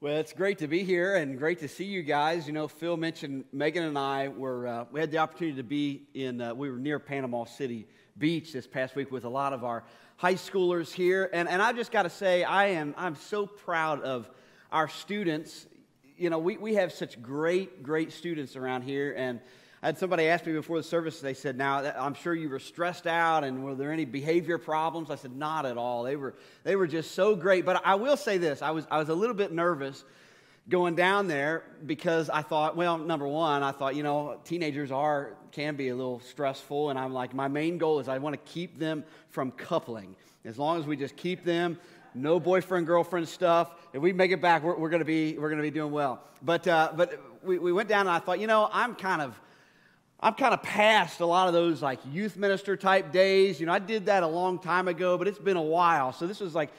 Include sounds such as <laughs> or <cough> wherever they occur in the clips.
Well, it's great to be here and great to see you guys. You know, Phil mentioned Megan and I were uh, we had the opportunity to be in uh, we were near Panama City Beach this past week with a lot of our high schoolers here, and and I just got to say I am I'm so proud of our students. You know, we we have such great great students around here, and I had somebody ask me before the service, they said, Now, I'm sure you were stressed out, and were there any behavior problems? I said, Not at all. They were, they were just so great. But I will say this I was, I was a little bit nervous going down there because I thought, well, number one, I thought, you know, teenagers are, can be a little stressful. And I'm like, my main goal is I want to keep them from coupling. As long as we just keep them, no boyfriend girlfriend stuff. If we make it back, we're, we're going to be we're going to be doing well. But uh, but we, we went down and I thought, you know, I'm kind of I'm kind of past a lot of those like youth minister type days. You know, I did that a long time ago, but it's been a while. So this was like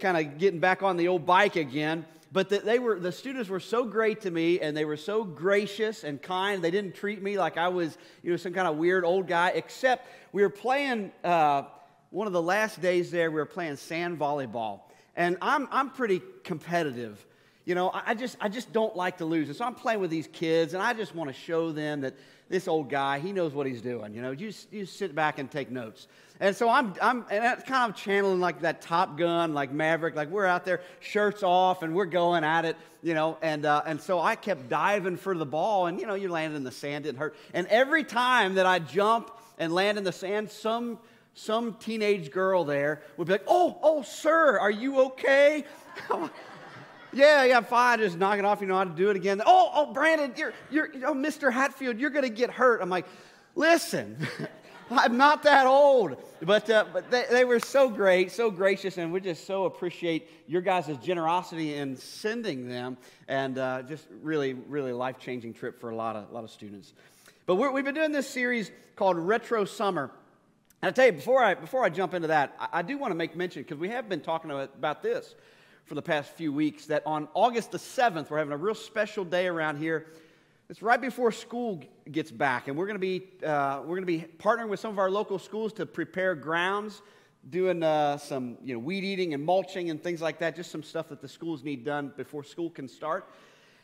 kind of getting back on the old bike again. But the, they were the students were so great to me, and they were so gracious and kind. They didn't treat me like I was, you know, some kind of weird old guy. Except we were playing uh, one of the last days there. We were playing sand volleyball, and I'm I'm pretty competitive you know, I just, I just don't like to lose. And so I'm playing with these kids, and I just want to show them that this old guy, he knows what he's doing. You know, you you sit back and take notes. And so I'm, I'm and that's kind of channeling like that Top Gun, like Maverick, like we're out there, shirts off, and we're going at it, you know. And, uh, and so I kept diving for the ball, and, you know, you land in the sand, didn't hurt. And every time that I jump and land in the sand, some, some teenage girl there would be like, oh, oh, sir, are you okay? <laughs> Yeah, yeah, fine. Just knock it off. You know how to do it again. Oh, oh, Brandon, you're, you're, oh, Mr. Hatfield, you're going to get hurt. I'm like, listen, <laughs> I'm not that old. But, uh, but they, they, were so great, so gracious, and we just so appreciate your guys' generosity in sending them. And uh, just really, really life changing trip for a lot of, a lot of students. But we have been doing this series called Retro Summer. And I tell you, before I, before I jump into that, I, I do want to make mention, because we have been talking about, about this for the past few weeks that on August the 7th, we're having a real special day around here. It's right before school gets back, and we're going to be, uh, we're going to be partnering with some of our local schools to prepare grounds, doing uh, some you know, weed eating and mulching and things like that, just some stuff that the schools need done before school can start.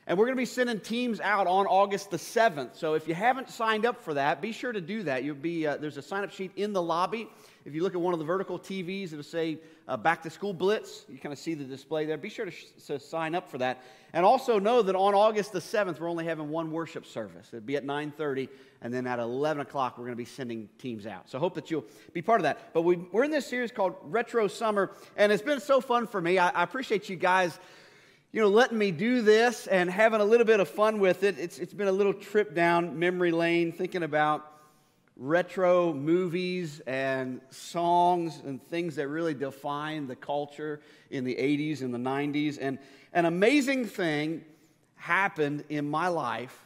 And we're going to be sending teams out on August the 7th. So if you haven't signed up for that, be sure to do that. You'll be, uh, there's a sign up sheet in the lobby. If you look at one of the vertical TVs, it'll say uh, Back to School Blitz. You kind of see the display there. Be sure to, sh- to, sign up for that. And also know that on August the 7th, we're only having one worship service. It'll be at 9.30, and then at 11 o'clock, we're going to be sending teams out. So hope that you'll be part of that. But we, are in this series called Retro Summer, and it's been so fun for me. I, I appreciate you guys you know, letting me do this and having a little bit of fun with it. It's, it's been a little trip down memory lane thinking about retro movies and songs and things that really define the culture in the 80s and the 90s. And an amazing thing happened in my life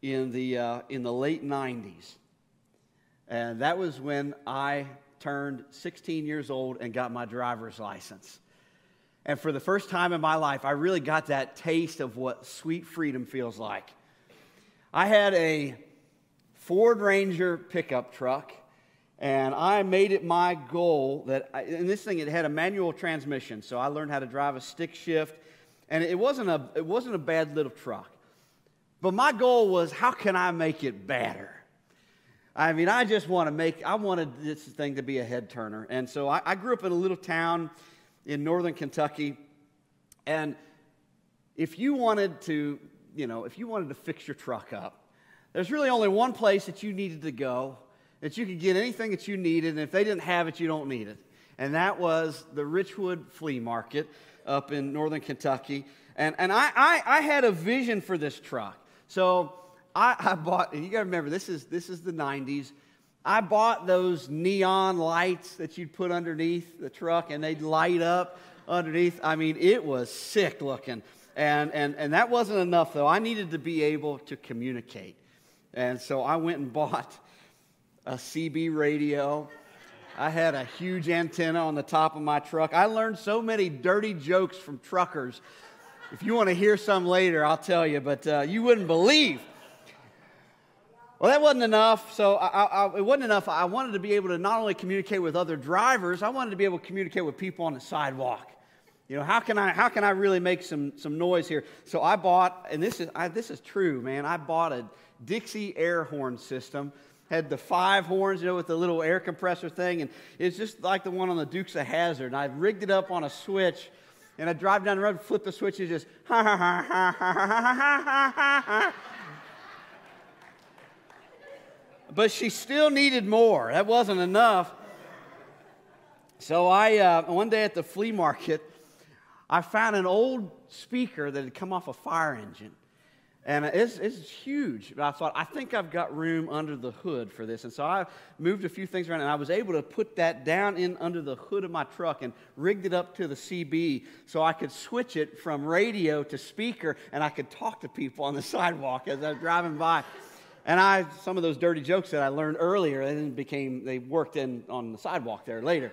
in the, uh, in the late 90s. And that was when I turned 16 years old and got my driver's license. And for the first time in my life, I really got that taste of what sweet freedom feels like. I had a Ford Ranger pickup truck, and I made it my goal that, I, and this thing, it had a manual transmission, so I learned how to drive a stick shift, and it wasn't a, it wasn't a bad little truck. But my goal was, how can I make it better? I mean, I just want to make, I wanted this thing to be a head turner. And so I, I grew up in a little town in northern Kentucky. And if you wanted to, you know, if you wanted to fix your truck up, there's really only one place that you needed to go that you could get anything that you needed, and if they didn't have it, you don't need it. And that was the Richwood Flea Market up in northern Kentucky. And, and I, I, I had a vision for this truck. So I, I bought, and you got to remember, this is, this is the 90s. I bought those neon lights that you'd put underneath the truck and they'd light up underneath. I mean, it was sick looking. And, and, and that wasn't enough, though. I needed to be able to communicate. And so I went and <laughs> bought a CB radio. I had a huge antenna on the top of my truck. I learned so many dirty jokes from truckers. If you want to hear some later, I'll tell you, but uh, you wouldn't believe well, that wasn't enough. So I, I, it wasn't enough. I wanted to be able to not only communicate with other drivers, I wanted to be able to communicate with people on the sidewalk. You know, how can I, how can I really make some, some noise here? So I bought, and this is, I, this is true, man. I bought a Dixie air horn system. Had the five horns, you know, with the little air compressor thing. And it's just like the one on the Dukes of Hazzard. I rigged it up on a switch. And I drive down the road, flip the switch, and just ha ha ha ha ha ha ha ha ha ha. But she still needed more. That wasn't enough. So I, uh, one day at the flea market, I found an old speaker that had come off a fire engine. And it's, it's huge. But I thought, I think I've got room under the hood for this. And so I moved a few things around, and I was able to put that down in under the hood of my truck and rigged it up to the CB so I could switch it from radio to speaker, and I could talk to people on the <laughs> sidewalk as I was driving by. And I, some of those dirty jokes that I learned earlier, then became, they worked in on the sidewalk there later.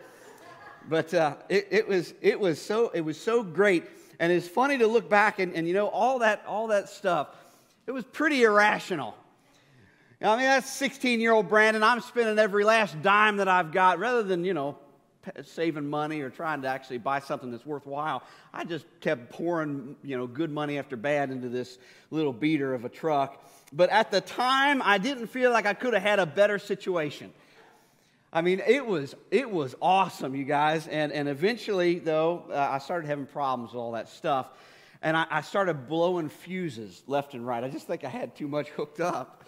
But uh, it, it, was, it, was so, it was so great. And it's funny to look back and, and you know, all that, all that stuff, it was pretty irrational. I mean, that's 16 year old Brandon. I'm spending every last dime that I've got rather than, you know, saving money or trying to actually buy something that's worthwhile. I just kept pouring, you know, good money after bad into this little beater of a truck. But at the time, I didn't feel like I could have had a better situation. I mean, it was, it was awesome, you guys. And, and eventually, though, uh, I started having problems with all that stuff. And I, I started blowing fuses left and right. I just think I had too much hooked up.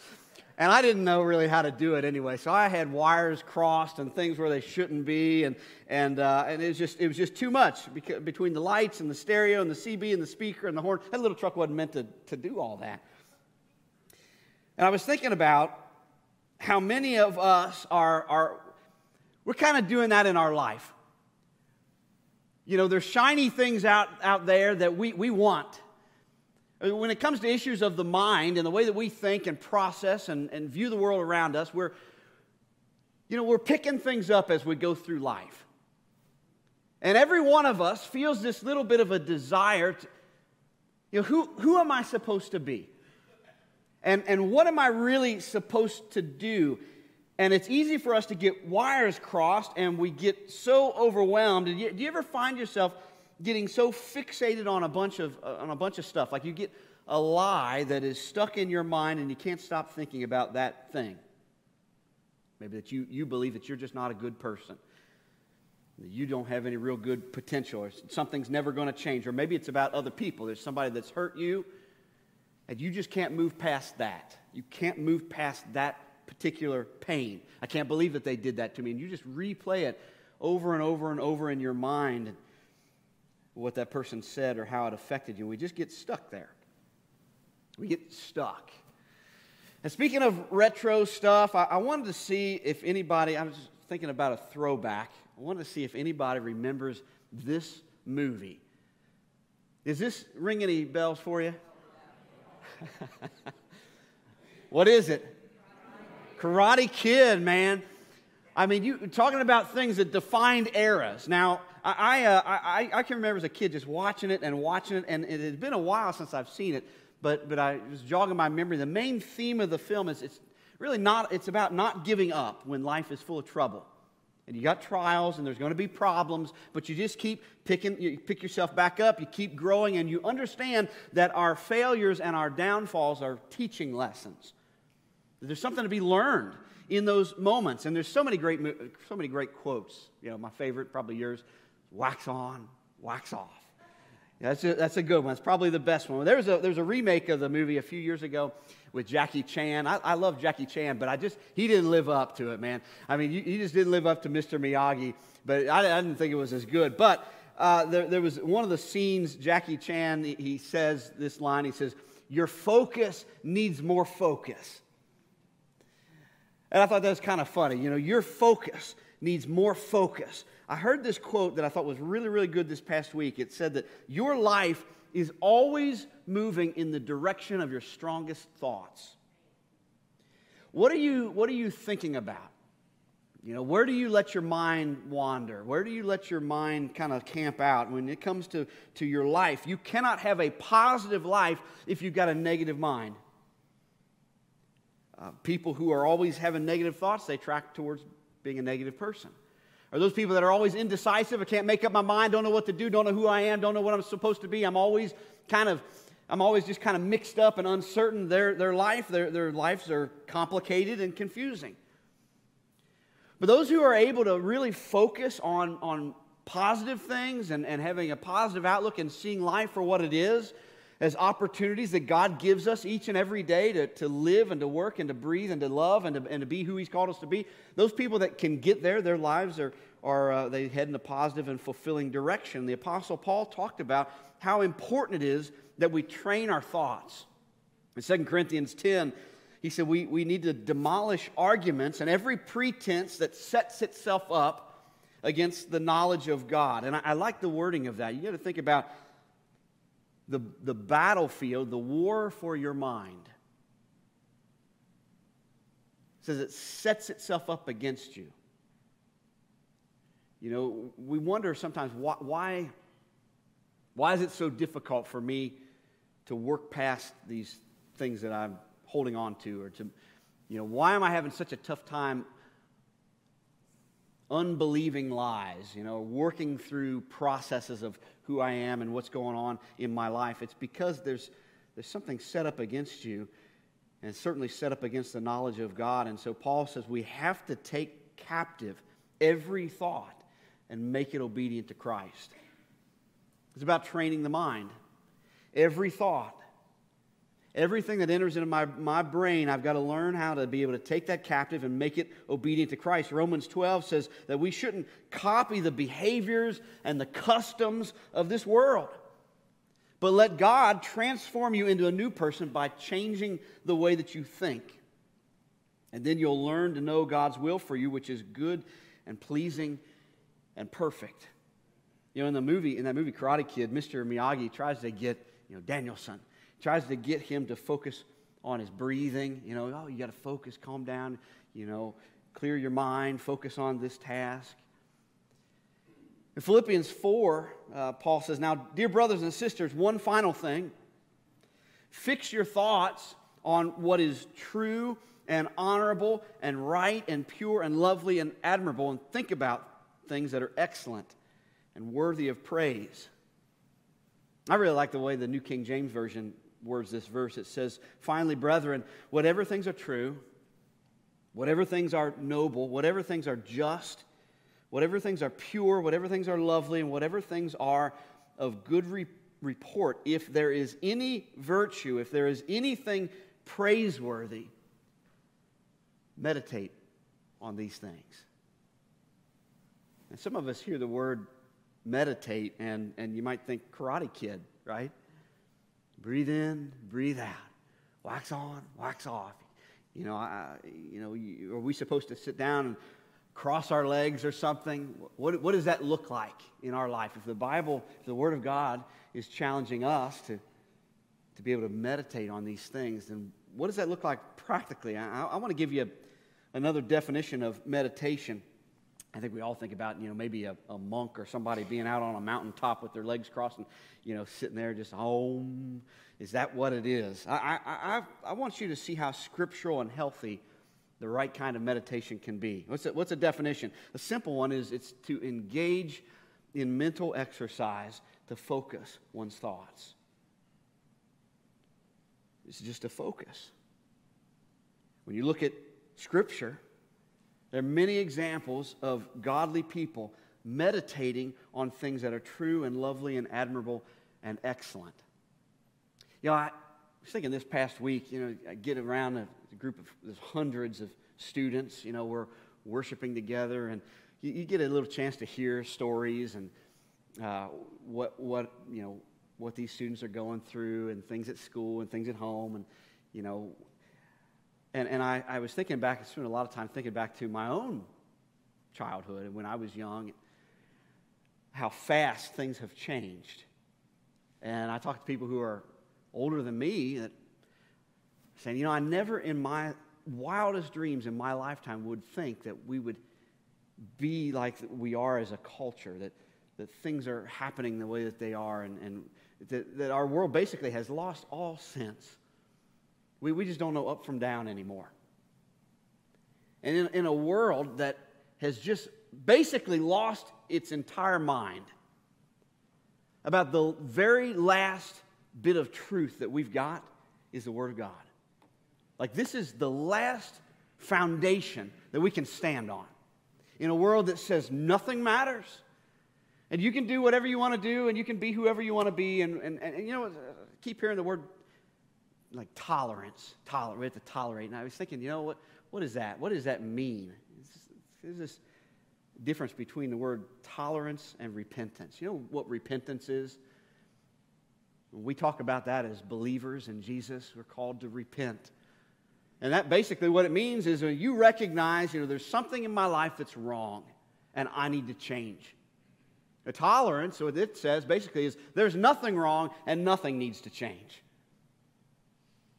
And I didn't know really how to do it anyway. So I had wires crossed and things where they shouldn't be. And, and, uh, and it, was just, it was just too much because, between the lights and the stereo and the CB and the speaker and the horn. That little truck wasn't meant to, to do all that. And I was thinking about how many of us are, are we're kind of doing that in our life. You know, there's shiny things out, out there that we, we want. When it comes to issues of the mind and the way that we think and process and, and view the world around us, we're, you know, we're picking things up as we go through life. And every one of us feels this little bit of a desire to, you know, who, who am I supposed to be? And, and what am I really supposed to do? And it's easy for us to get wires crossed and we get so overwhelmed. Do you, do you ever find yourself getting so fixated on a bunch of, uh, on a bunch of stuff? Like you get a lie that is stuck in your mind and you can't stop thinking about that thing. Maybe that you, you believe that you're just not a good person. That you don't have any real good potential or something's never going to change. Or maybe it's about other people. There's somebody that's hurt you and you just can't move past that. You can't move past that particular pain. I can't believe that they did that to me. And you just replay it over and over and over in your mind what that person said or how it affected you. We just get stuck there. We get stuck. And speaking of retro stuff, I, I wanted to see if anybody, I was thinking about a throwback. I wanted to see if anybody remembers this movie. Does this ring any bells for you? <laughs> what is it? Karate Kid, man. I mean, you talking about things that defined eras. Now, I, I, uh, I, I, can remember as a kid just watching it and watching it, and it had been a while since I've seen it, but, but I was jogging my memory. The main theme of the film is it's really not, it's about not giving up when life is full of trouble. And you got trials and there's going to be problems, but you just keep picking, you pick yourself back up, you keep growing, and you understand that our failures and our downfalls are teaching lessons. There's something to be learned in those moments. And there's so many great, so many great quotes. You know, my favorite, probably yours, wax on, wax off. That's, a, that's a good one. It's probably the best one. There was, a, there was a remake of the movie a few years ago with Jackie Chan. I, I love Jackie Chan, but I just, he didn't live up to it, man. I mean, he just didn't live up to Mr. Miyagi, but I, I didn't think it was as good. But uh, there, there was one of the scenes, Jackie Chan, he says this line, he says, Your focus needs more focus. And I thought that was kind of funny. You know, your focus needs more focus. I heard this quote that I thought was really, really good this past week. It said that your life is always moving in the direction of your strongest thoughts. What are you, what are you thinking about? You know, where do you let your mind wander? Where do you let your mind kind of camp out when it comes to, to your life? You cannot have a positive life if you've got a negative mind. Uh, people who are always having negative thoughts, they track towards being a negative person. Those people that are always indecisive? I can't make up my mind, don't know what to do, don't know who I am, don't know what I'm supposed to be. I'm always kind of, I'm always just kind of mixed up and uncertain. Their, their life, their, their lives are complicated and confusing. But those who are able to really focus on, on positive things and, and having a positive outlook and seeing life for what it is, as opportunities that God gives us each and every day to, to live and to work and to breathe and to love and to, and to be who He's called us to be, those people that can get there, their lives are, are uh, they head in a positive and fulfilling direction. The Apostle Paul talked about how important it is that we train our thoughts. In 2 Corinthians 10, he said we, we need to demolish arguments and every pretense that sets itself up against the knowledge of God. And I, I like the wording of that. You got to think about the, the battlefield, the war for your mind. It says it sets itself up against you. You know, we wonder sometimes why, why, why is it so difficult for me to work past these things that I'm holding on to or to, you know, why am I having such a tough time unbelieving lies, you know, working through processes of who I am and what's going on in my life? It's because there's, there's something set up against you and certainly set up against the knowledge of God. And so Paul says we have to take captive every thought and make it obedient to Christ. It's about training the mind. Every thought Everything that enters into my, my brain, I've got to learn how to be able to take that captive and make it obedient to Christ. Romans 12 says that we shouldn't copy the behaviors and the customs of this world, but let God transform you into a new person by changing the way that you think. And then you'll learn to know God's will for you, which is good and pleasing and perfect. You know, in the movie, in that movie Karate Kid, Mr. Miyagi tries to get, you know, Daniel-san tries to get him to focus on his breathing. You know, oh, you got to focus, calm down, you know, clear your mind, focus on this task. In Philippians 4, uh, Paul says, Now, dear brothers and sisters, one final thing. Fix your thoughts on what is true and honorable and right and pure and lovely and admirable, and think about things that are excellent and worthy of praise. I really like the way the New King James Version words this verse. It says, Finally, brethren, whatever things are true, whatever things are noble, whatever things are just, whatever things are pure, whatever things are lovely, and whatever things are of good re- report, if there is any virtue, if there is anything praiseworthy, meditate on these things. And some of us hear the word meditate, and, and you might think Karate Kid, right? Breathe in, breathe out. Wax on, wax off. You know, I, you know, are we supposed to sit down and cross our legs or something? What, what does that look like in our life? If the Bible, if the Word of God is challenging us to, to be able to meditate on these things, then what does that look like practically? I, I want to give you another definition of meditation. I think we all think about, you know, maybe a, a, monk or somebody being out on a mountaintop with their legs crossed and, you know, sitting there just, home. Is that what it is? I, I, I, I want you to see how scriptural and healthy the right kind of meditation can be. What's a, what's a definition? A simple one is it's to engage in mental exercise to focus one's thoughts. It's just a focus. When you look at Scripture, there are many examples of godly people meditating on things that are true and lovely and admirable and excellent. You know, I was thinking this past week, you know, I get around a, group of there's hundreds of students, you know, we're worshiping together, and you, you get a little chance to hear stories and uh, what, what, you know, what these students are going through and things at school and things at home and, you know, and, and I, I was thinking back, I spent a lot of time thinking back to my own childhood and when I was young, how fast things have changed. And I talk to people who are older than me that saying, you know, I never in my wildest dreams in my lifetime would think that we would be like we are as a culture, that, that things are happening the way that they are, and, and that, that our world basically has lost all sense we, we just don't know up from down anymore. And in, in a world that has just basically lost its entire mind about the very last bit of truth that we've got is the Word of God. Like, this is the last foundation that we can stand on. In a world that says nothing matters, and you can do whatever you want to do, and you can be whoever you want to be, and, and, and you know, keep hearing the word like tolerance. Tolerate, we have to tolerate. And I was thinking, you know, what, what is that? What does that mean? There's this difference between the word tolerance and repentance. You know what repentance is? We talk about that as believers in Jesus. We're called to repent. And that basically what it means is when you recognize, you know, there's something in my life that's wrong and I need to change. A tolerance, what it says basically is there's nothing wrong and nothing needs to change.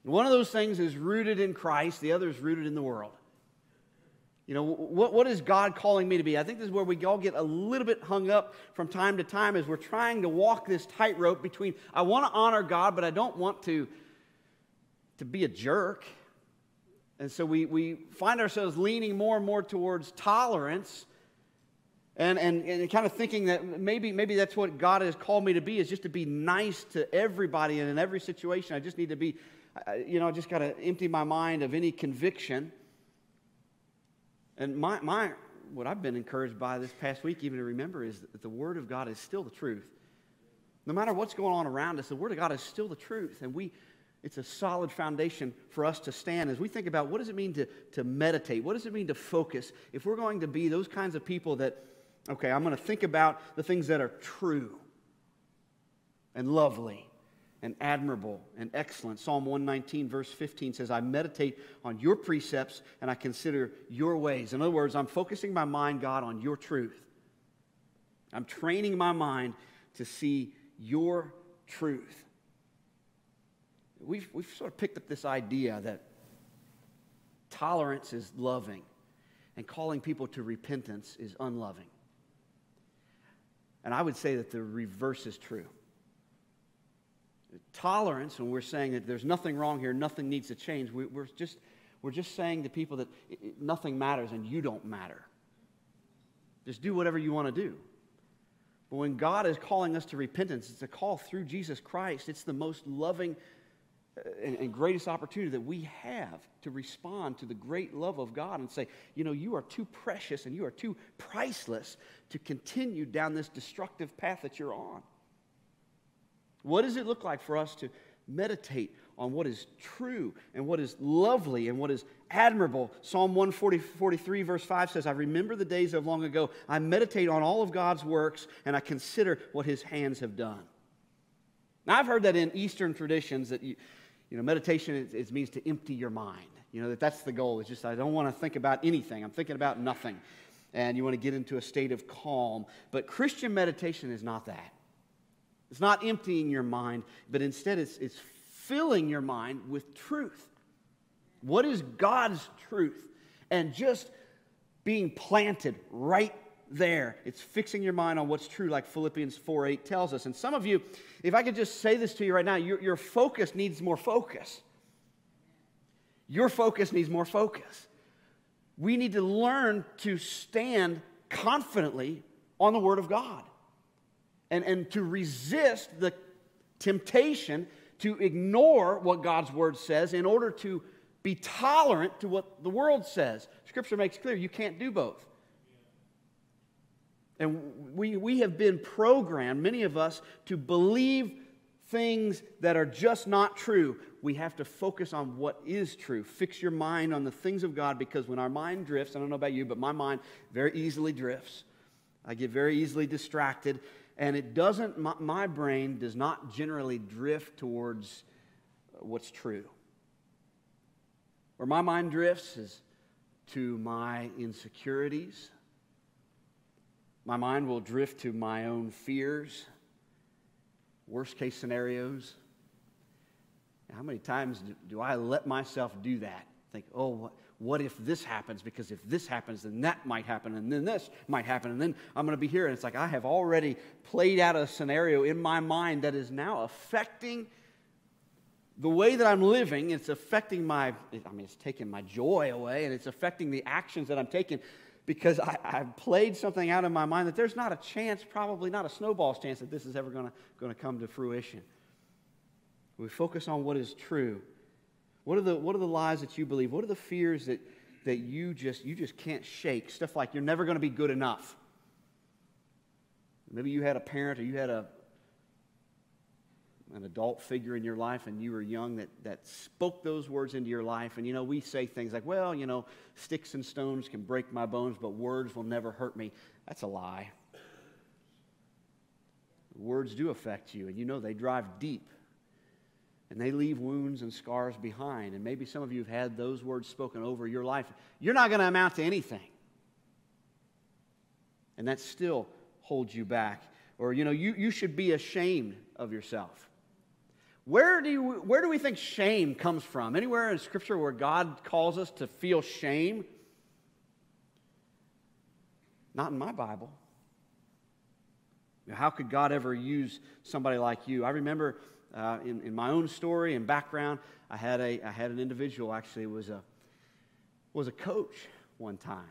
One of those things is rooted in Christ, the other is rooted in the world. You know, what, what is God calling me to be? I think this is where we all get a little bit hung up from time to time as we're trying to walk this tightrope between I want to honor God, but I don't want to, to be a jerk. And so we, we find ourselves leaning more and more towards tolerance and, and, and kind of thinking that maybe, maybe that's what God has called me to be is just to be nice to everybody and in every situation. I just need to be, you know, I just got to empty my mind of any conviction. And my, my, what I've been encouraged by this past week, even to remember, is that the Word of God is still the truth. No matter what's going on around us, the Word of God is still the truth. And we, it's a solid foundation for us to stand as we think about what does it mean to, to meditate? What does it mean to focus? If we're going to be those kinds of people that, okay, I'm going to think about the things that are true and lovely and admirable and excellent. Psalm 119, verse 15 says, I meditate on your precepts and I consider your ways. In other words, I'm focusing my mind, God, on your truth. I'm training my mind to see your truth. We've, we've sort of picked up this idea that tolerance is loving and calling people to repentance is unloving. And I would say that the reverse is true tolerance, when we're saying that there's nothing wrong here, nothing needs to change, we, are just, we're just saying to people that nothing matters and you don't matter. Just do whatever you want to do. But when God is calling us to repentance, it's a call through Jesus Christ. It's the most loving uh, and, and greatest opportunity that we have to respond to the great love of God and say, you know, you are too precious and you are too priceless to continue down this destructive path that you're on. What does it look like for us to meditate on what is true and what is lovely and what is admirable? Psalm 140, 43, verse 5 says, I remember the days of long ago. I meditate on all of God's works and I consider what his hands have done. Now, I've heard that in Eastern traditions that you, you know, meditation is, is means to empty your mind. You know, that that's the goal. It's just, I don't want to think about anything. I'm thinking about nothing. And you want to get into a state of calm. But Christian meditation is not that. It's not emptying your mind, but instead it's, it's filling your mind with truth. What is God's truth? And just being planted right there. It's fixing your mind on what's true, like Philippians 4 8 tells us. And some of you, if I could just say this to you right now, your, your focus needs more focus. Your focus needs more focus. We need to learn to stand confidently on the Word of God and, and to resist the temptation to ignore what God's word says in order to be tolerant to what the world says. Scripture makes clear you can't do both. And we, we have been programmed, many of us, to believe things that are just not true. We have to focus on what is true. Fix your mind on the things of God because when our mind drifts, I don't know about you, but my mind very easily drifts. I get very easily distracted and it doesn't, my, my brain does not generally drift towards uh, what's true. Where my mind drifts is to my insecurities. My mind will drift to my own fears, worst case scenarios. How many times do, do I let myself do that? Think, oh, what, if this happens? Because if this happens, then that might happen, and then this might happen, and then I'm going to be here. And it's like I have already played out a scenario in my mind that is now affecting the way that I'm living. It's affecting my, I mean, it's taking my joy away, and it's affecting the actions that I'm taking because I, have played something out in my mind that there's not a chance, probably not a snowball's chance, that this is ever going to come to fruition. We focus on what is true. What are, the, what are the lies that you believe? What are the fears that, that you, just, you just can't shake? Stuff like you're never going to be good enough. Maybe you had a parent or you had a, an adult figure in your life and you were young that, that spoke those words into your life. And you know, we say things like, well, you know, sticks and stones can break my bones, but words will never hurt me. That's a lie. Words do affect you, and you know they drive deep. And they leave wounds and scars behind. And maybe some of you have had those words spoken over your life. You're not going to amount to anything. And that still holds you back. Or, you know, you, you should be ashamed of yourself. Where do, you, where do we think shame comes from? Anywhere in Scripture where God calls us to feel shame? Not in my Bible. How could God ever use somebody like you? I remember uh, in, in my own story and background, I had, a, I had an individual actually was a, was a coach one time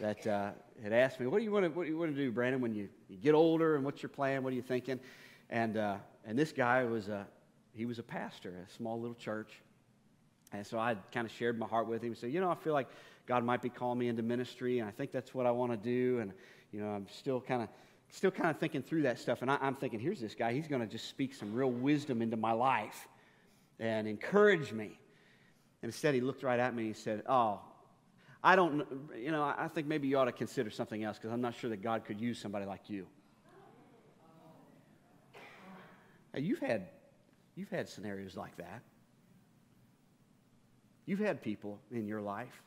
that uh, had asked me, what do, you want to, what do you want to do, Brandon, when you, you get older and what's your plan? What are you thinking? And, uh, and this guy was a, he was a pastor at a small little church. And so I kind of shared my heart with him and said, you know, I feel like God might be calling me into ministry, and I think that's what I want to do. And, you know, I'm still kind of still kind of thinking through that stuff. And I, am thinking, here's this guy. He's going to just speak some real wisdom into my life and encourage me. And instead, he looked right at me and he said, oh, I don't, you know, I think maybe you ought to consider something else because I'm not sure that God could use somebody like you. Now, you've had You've had scenarios like that. You've had people in your life.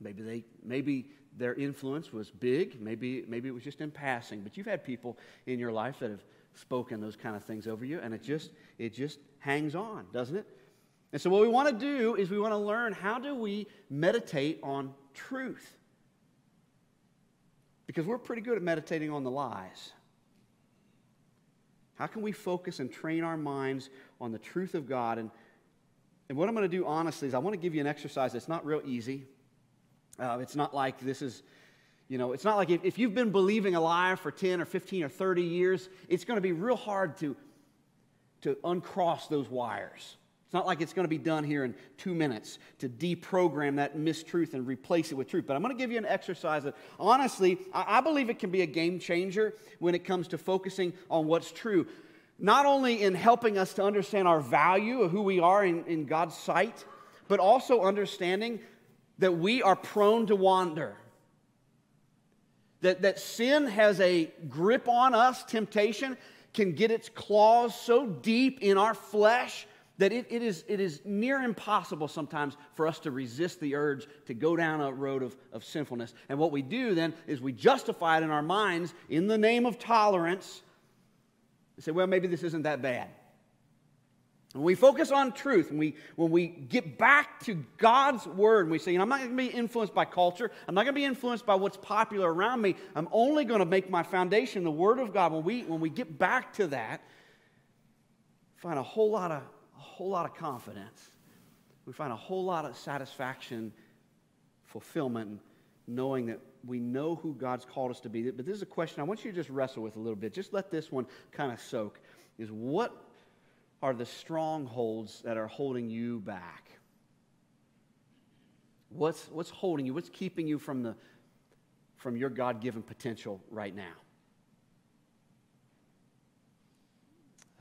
Maybe they maybe their influence was big, maybe maybe it was just in passing, but you've had people in your life that have spoken those kind of things over you and it just it just hangs on, doesn't it? And so what we want to do is we want to learn how do we meditate on truth? Because we're pretty good at meditating on the lies. How can we focus and train our minds on the truth of God? And, and what I'm going to do honestly is I want to give you an exercise that's not real easy. Uh, it's not like this is, you know, it's not like if, if you've been believing a lie for 10 or 15 or 30 years, it's going to be real hard to, to uncross those wires. It's not like it's going to be done here in two minutes to deprogram that mistruth and replace it with truth. But I'm going to give you an exercise that, honestly, I believe it can be a game changer when it comes to focusing on what's true. Not only in helping us to understand our value of who we are in, in God's sight, but also understanding that we are prone to wander. That, that sin has a grip on us, temptation can get its claws so deep in our flesh that it, it, is, it is near impossible sometimes for us to resist the urge to go down a road of, of sinfulness. And what we do then is we justify it in our minds in the name of tolerance and say, well, maybe this isn't that bad. When we focus on truth, when we, when we get back to God's word, and we say, you know, I'm not going to be influenced by culture. I'm not going to be influenced by what's popular around me. I'm only going to make my foundation the word of God. When we, when we get back to that, find a whole lot of a whole lot of confidence. We find a whole lot of satisfaction, fulfillment, knowing that we know who God's called us to be. But this is a question I want you to just wrestle with a little bit. Just let this one kind of soak. Is what are the strongholds that are holding you back? What's, what's holding you? What's keeping you from, the, from your God given potential right now?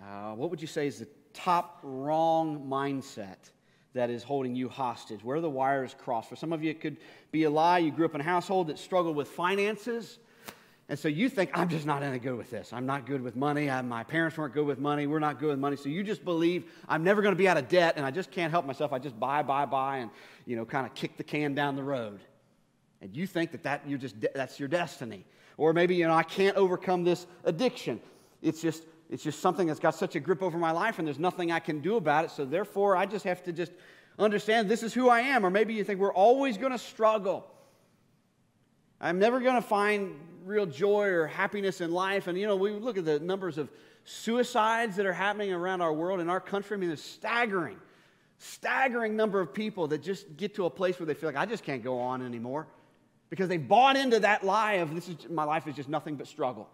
Uh, what would you say is the top wrong mindset that is holding you hostage? Where the wires cross? For some of you, it could be a lie. You grew up in a household that struggled with finances. And so you think, I'm just not any good with this. I'm not good with money. I, my parents weren't good with money. We're not good with money. So you just believe I'm never going to be out of debt and I just can't help myself. I just buy, buy, buy and, you know, kind of kick the can down the road. And you think that, that you're just, that's your destiny. Or maybe, you know, I can't overcome this addiction. It's just it's just something that's got such a grip over my life and there's nothing I can do about it. So therefore, I just have to just understand this is who I am. Or maybe you think we're always going to struggle. I'm never going to find real joy or happiness in life. And, you know, we look at the numbers of suicides that are happening around our world in our country. I mean, it's staggering, staggering number of people that just get to a place where they feel like, I just can't go on anymore. because they've bought into that lie of this is my life is just nothing but struggle.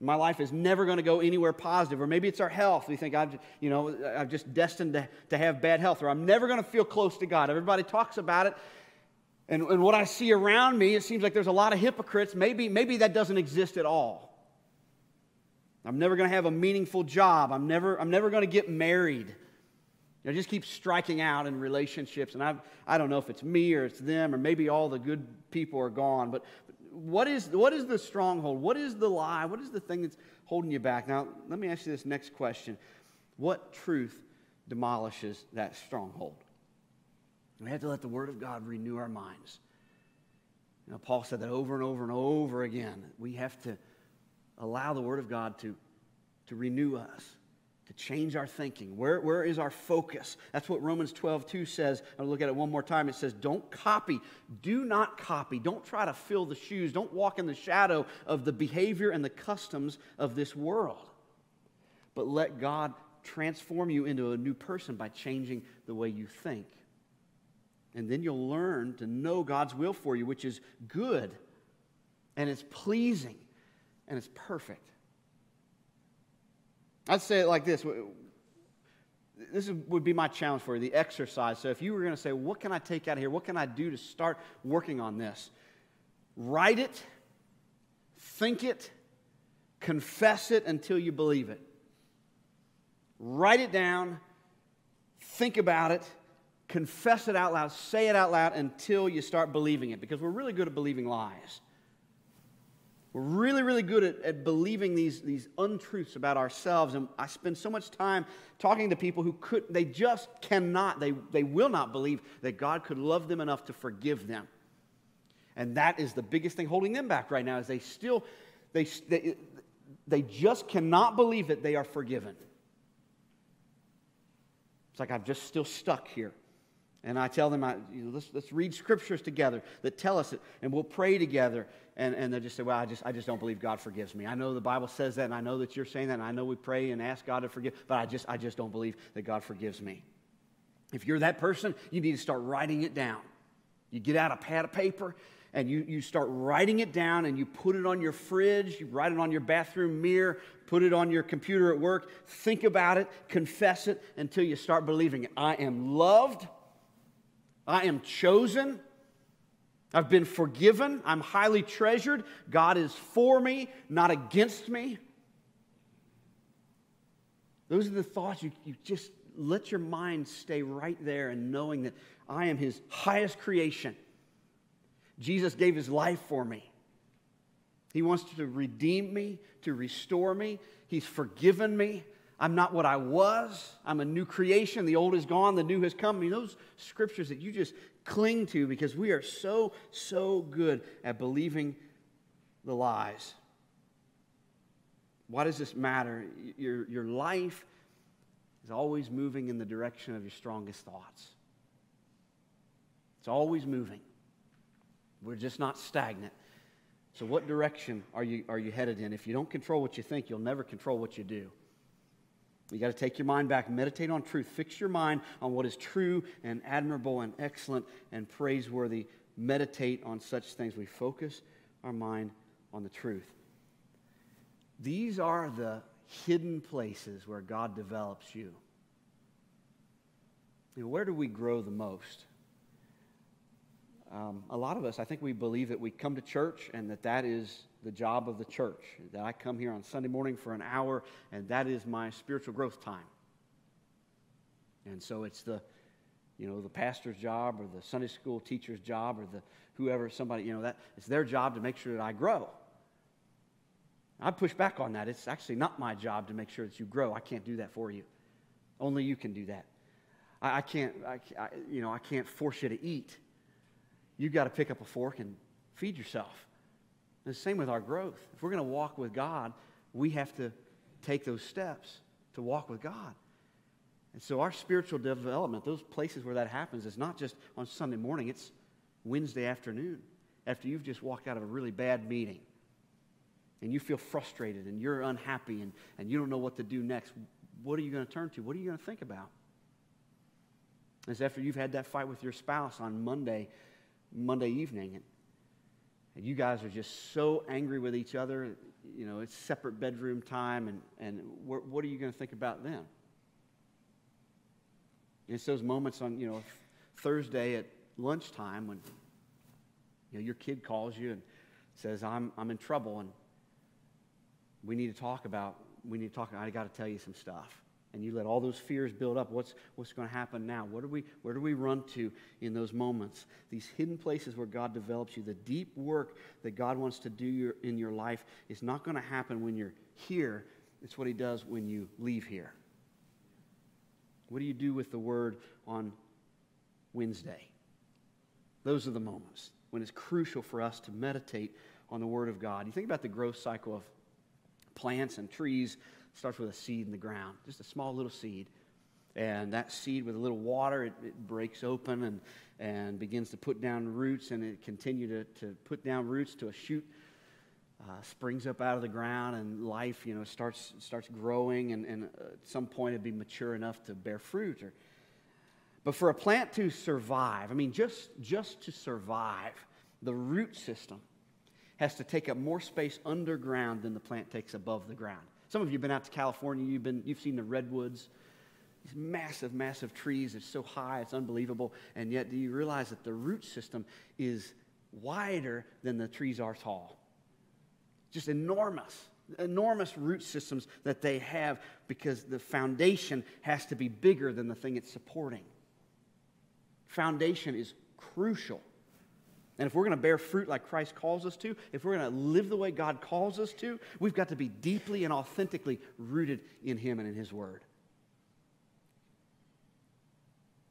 My life is never going to go anywhere positive. Or maybe it's our health. We think, I'm, you know, I'm just destined to, to have bad health. Or I'm never going to feel close to God. Everybody talks about it. And, and what I see around me, it seems like there's a lot of hypocrites. Maybe, maybe that doesn't exist at all. I'm never going to have a meaningful job. I'm never, I'm never going to get married. I just keep striking out in relationships. And I've, I don't know if it's me or it's them or maybe all the good people are gone. But what is, what is the stronghold? What is the lie? What is the thing that's holding you back? Now, let me ask you this next question What truth demolishes that stronghold? We have to let the Word of God renew our minds. You know, Paul said that over and over and over again. We have to allow the Word of God to, to renew us to change our thinking. Where, where is our focus? That's what Romans 12, 2 says. I'll look at it one more time. It says, Don't copy. Do not copy. Don't try to fill the shoes. Don't walk in the shadow of the behavior and the customs of this world. But let God transform you into a new person by changing the way you think. And then you'll learn to know God's will for you, which is good and it's pleasing and it's perfect. I'd say it like this. This would be my challenge for you, the exercise. So if you were going to say, what can I take out of here? What can I do to start working on this? Write it, think it, confess it until you believe it. Write it down, think about it, confess it out loud, say it out loud until you start believing it because we're really good at believing lies. We're really, really good at, at believing these, these untruths about ourselves. And I spend so much time talking to people who could, they just cannot, they, they will not believe that God could love them enough to forgive them. And that is the biggest thing holding them back right now is they still, they, they, they just cannot believe that they are forgiven. It's like I'm just still stuck here. And I tell them, I, you know, let's, let's read scriptures together that tell us it, and we'll pray together. And, and they just say, well, I just, I just don't believe God forgives me. I know the Bible says that, and I know that you're saying that, and I know we pray and ask God to forgive, but I just, I just don't believe that God forgives me. If you're that person, you need to start writing it down. You get out a pad of paper and you, you start writing it down and you put it on your fridge, you write it on your bathroom mirror, put it on your computer at work. Think about it, confess it until you start believing it. I am loved. I am chosen. I've been forgiven. I'm highly treasured. God is for me, not against me. Those are the thoughts you, you just let your mind stay right there and knowing that I am His highest creation. Jesus gave His life for me. He wants to redeem me, to restore me. He's forgiven me. I'm not what I was. I'm a new creation. The old is gone, the new has come. I mean, those scriptures that you just cling to because we are so, so good at believing the lies. Why does this matter? Your, your life is always moving in the direction of your strongest thoughts. It's always moving. We're just not stagnant. So, what direction are you, are you headed in? If you don't control what you think, you'll never control what you do. You got to take your mind back, meditate on truth, fix your mind on what is true and admirable and excellent and praiseworthy. Meditate on such things. We focus our mind on the truth. These are the hidden places where God develops you. you know, where do we grow the most? Um, a lot of us, I think we believe that we come to church and that that is the job of the church. That I come here on Sunday morning for an hour, and that is my spiritual growth time. And so it's the, you know, the pastor's job or the Sunday school teacher's job or the whoever, somebody, you know, that it's their job to make sure that I grow. I push back on that. It's actually not my job to make sure that you grow. I can't do that for you. Only you can do that. I, I can't, I, I, you know, I can't force you to eat. You've got to pick up a fork and feed yourself. And the same with our growth. If we're going to walk with God, we have to take those steps to walk with God. And so our spiritual development, those places where that happens, is not just on Sunday morning, it's Wednesday afternoon after you've just walked out of a really bad meeting and you feel frustrated and you're unhappy and, and you don't know what to do next. What are you going to turn to? What are you going to think about? It's after you've had that fight with your spouse on Monday, Monday evening, and and you guys are just so angry with each other. You know, it's separate bedroom time, and, and wh- what are you going to think about then? It's those moments on, you know, Thursday at lunchtime when you know, your kid calls you and says, I'm, I'm in trouble and we need to talk about, we need to talk, I got to tell you some stuff. And you let all those fears build up. What's, what's going to happen now? What do we, where do we run to in those moments? These hidden places where God develops you. The deep work that God wants to do your, in your life is not going to happen when you're here. It's what He does when you leave here. What do you do with the Word on Wednesday? Those are the moments when it's crucial for us to meditate on the Word of God. You think about the growth cycle of plants and trees starts with a seed in the ground, just a small little seed. And that seed, with a little water, it, it breaks open and, and begins to put down roots, and it continues to, to put down roots to a shoot uh, springs up out of the ground, and life, you know, starts starts growing, and, and uh, at some point it'd be mature enough to bear fruit. Or, but for a plant to survive, I mean, just just to survive, the root system has to take up more space underground than the plant takes above the ground. Some of you have been out to California, you've, been, you've seen the redwoods, these massive, massive trees. It's so high, it's unbelievable. And yet, do you realize that the root system is wider than the trees are tall? Just enormous, enormous root systems that they have because the foundation has to be bigger than the thing it's supporting. Foundation is crucial. And if we're going to bear fruit like Christ calls us to, if we're going to live the way God calls us to, we've got to be deeply and authentically rooted in Him and in His Word.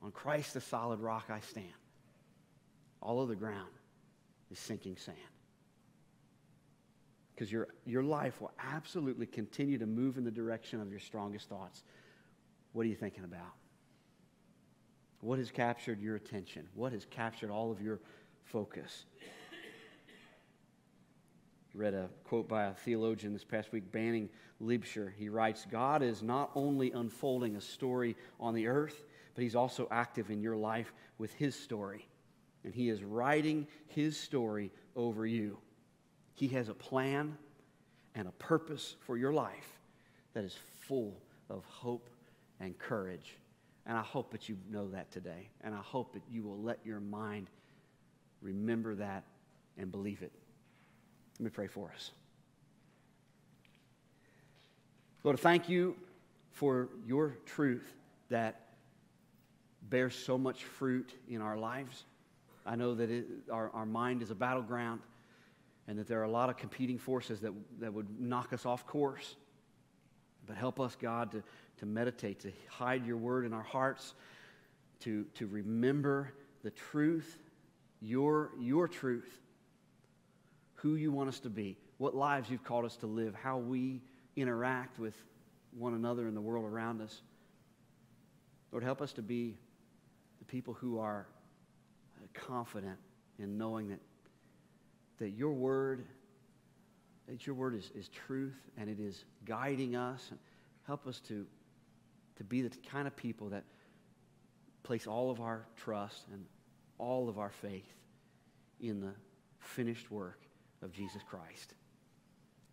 On Christ, the solid rock, I stand. All of the ground is sinking sand. Because your, your life will absolutely continue to move in the direction of your strongest thoughts. What are you thinking about? What has captured your attention? What has captured all of your focus. Read a quote by a theologian this past week, Banning Liebscher. He writes God is not only unfolding a story on the earth, but He's also active in your life with His story. And He is writing His story over you. He has a plan and a purpose for your life that is full of hope and courage. And I hope that you know that today. And I hope that you will let your mind Remember that and believe it. Let me pray for us. Lord, thank you for your truth that bears so much fruit in our lives. I know that it, our, our mind is a battleground and that there are a lot of competing forces that, that would knock us off course. But help us, God, to, to meditate, to hide your word in our hearts, to, to remember the truth your, your truth, who you want us to be, what lives you've called us to live, how we interact with one another in the world around us. Lord, help us to be the people who are confident in knowing that, that your word, that your word is, is truth and it is guiding us. And help us to, to be the kind of people that place all of our trust and all of our faith in the finished work of Jesus Christ.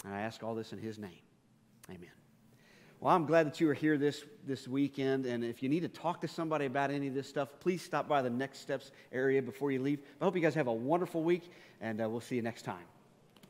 And I ask all this in his name. Amen. Well, I'm glad that you are here this, this weekend. And if you need to talk to somebody about any of this stuff, please stop by the Next Steps area before you leave. I hope you guys have a wonderful week, and uh, we'll see you next time.